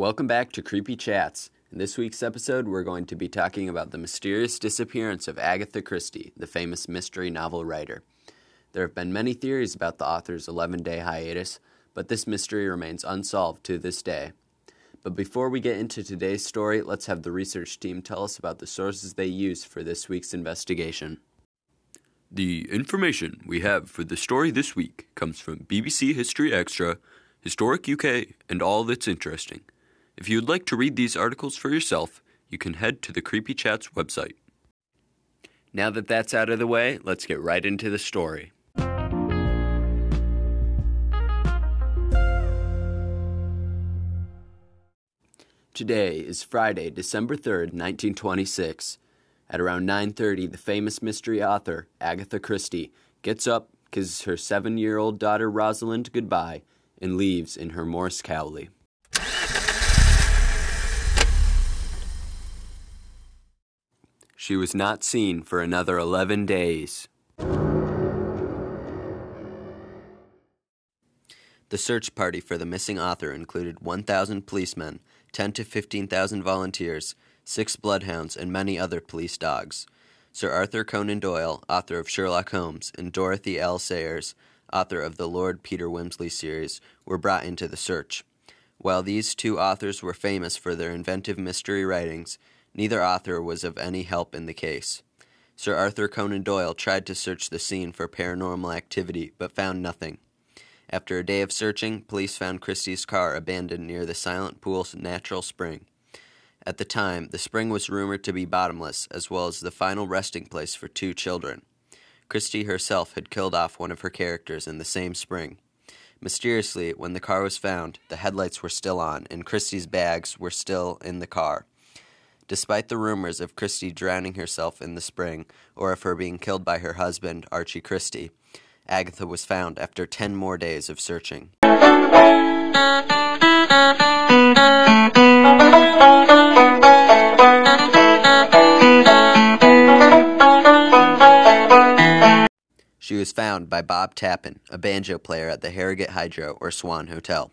Welcome back to Creepy Chats. In this week's episode, we're going to be talking about the mysterious disappearance of Agatha Christie, the famous mystery novel writer. There have been many theories about the author's 11 day hiatus, but this mystery remains unsolved to this day. But before we get into today's story, let's have the research team tell us about the sources they used for this week's investigation. The information we have for the story this week comes from BBC History Extra, Historic UK, and all that's interesting. If you would like to read these articles for yourself, you can head to the Creepy Chats website. Now that that's out of the way, let's get right into the story. Today is Friday, December 3rd, 1926. At around 9:30, the famous mystery author, Agatha Christie, gets up, kisses her 7-year-old daughter Rosalind goodbye, and leaves in her Morris Cowley. She was not seen for another 11 days. The search party for the missing author included 1,000 policemen, 10 to 15,000 volunteers, six bloodhounds, and many other police dogs. Sir Arthur Conan Doyle, author of Sherlock Holmes, and Dorothy L. Sayers, author of the Lord Peter Wimsey series, were brought into the search. While these two authors were famous for their inventive mystery writings, neither author was of any help in the case. Sir Arthur Conan Doyle tried to search the scene for paranormal activity, but found nothing. After a day of searching, police found Christie's car abandoned near the Silent Pool's natural spring. At the time, the spring was rumored to be bottomless, as well as the final resting place for two children. Christie herself had killed off one of her characters in the same spring. Mysteriously, when the car was found, the headlights were still on, and Christie's bags were still in the car. Despite the rumors of Christie drowning herself in the spring, or of her being killed by her husband, Archie Christie, Agatha was found after ten more days of searching. She was found by Bob Tappin, a banjo player at the Harrogate Hydro or Swan Hotel.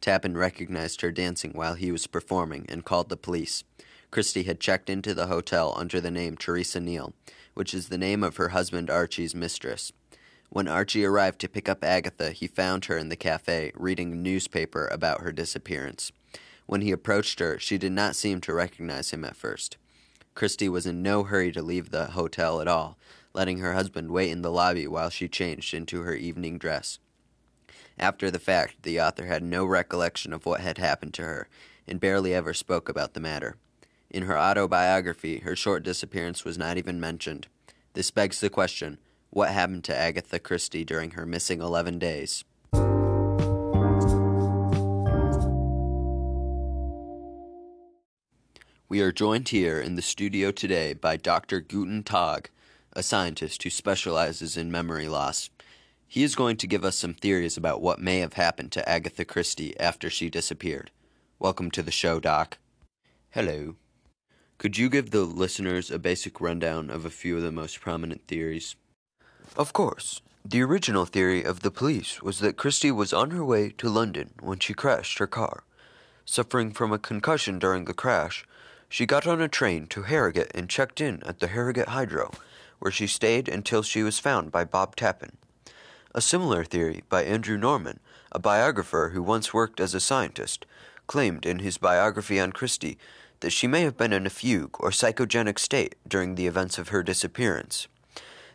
Tappin recognized her dancing while he was performing and called the police. Christie had checked into the hotel under the name Teresa Neele, which is the name of her husband Archie's mistress. When Archie arrived to pick up Agatha, he found her in the cafe reading a newspaper about her disappearance. When he approached her, she did not seem to recognize him at first. Christie was in no hurry to leave the hotel at all, letting her husband wait in the lobby while she changed into her evening dress. After the fact, the author had no recollection of what had happened to her, and barely ever spoke about the matter. In her autobiography, her short disappearance was not even mentioned. This begs the question what happened to Agatha Christie during her missing 11 days? We are joined here in the studio today by Dr. Guten Tag, a scientist who specializes in memory loss. He is going to give us some theories about what may have happened to Agatha Christie after she disappeared. Welcome to the show, Doc. Hello. Could you give the listeners a basic rundown of a few of the most prominent theories? Of course. The original theory of the police was that Christie was on her way to London when she crashed her car. Suffering from a concussion during the crash, she got on a train to Harrogate and checked in at the Harrogate Hydro, where she stayed until she was found by Bob Tappin. A similar theory by Andrew Norman, a biographer who once worked as a scientist, claimed in his biography on Christie that she may have been in a fugue or psychogenic state during the events of her disappearance.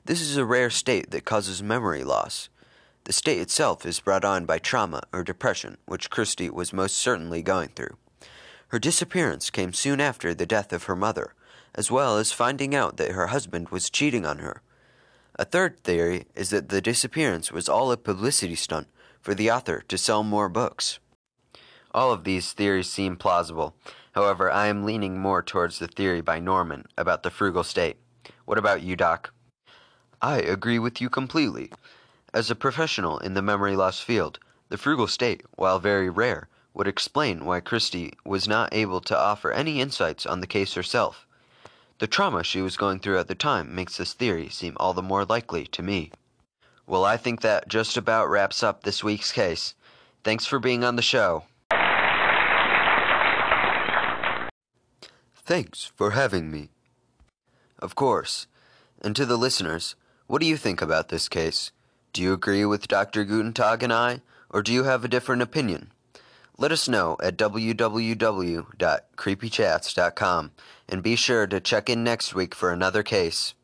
This is a rare state that causes memory loss. The state itself is brought on by trauma or depression, which Christie was most certainly going through. Her disappearance came soon after the death of her mother, as well as finding out that her husband was cheating on her. A third theory is that the disappearance was all a publicity stunt for the author to sell more books. All of these theories seem plausible. However, I am leaning more towards the theory by Norman about the frugal state. What about you, Doc? I agree with you completely. As a professional in the memory loss field, the frugal state, while very rare, would explain why Christie was not able to offer any insights on the case herself. The trauma she was going through at the time makes this theory seem all the more likely to me. Well, I think that just about wraps up this week's case. Thanks for being on the show. Thanks for having me. Of course. And to the listeners, what do you think about this case? Do you agree with Dr. Gutentag and I, or do you have a different opinion? Let us know at www.creepychats.com and be sure to check in next week for another case.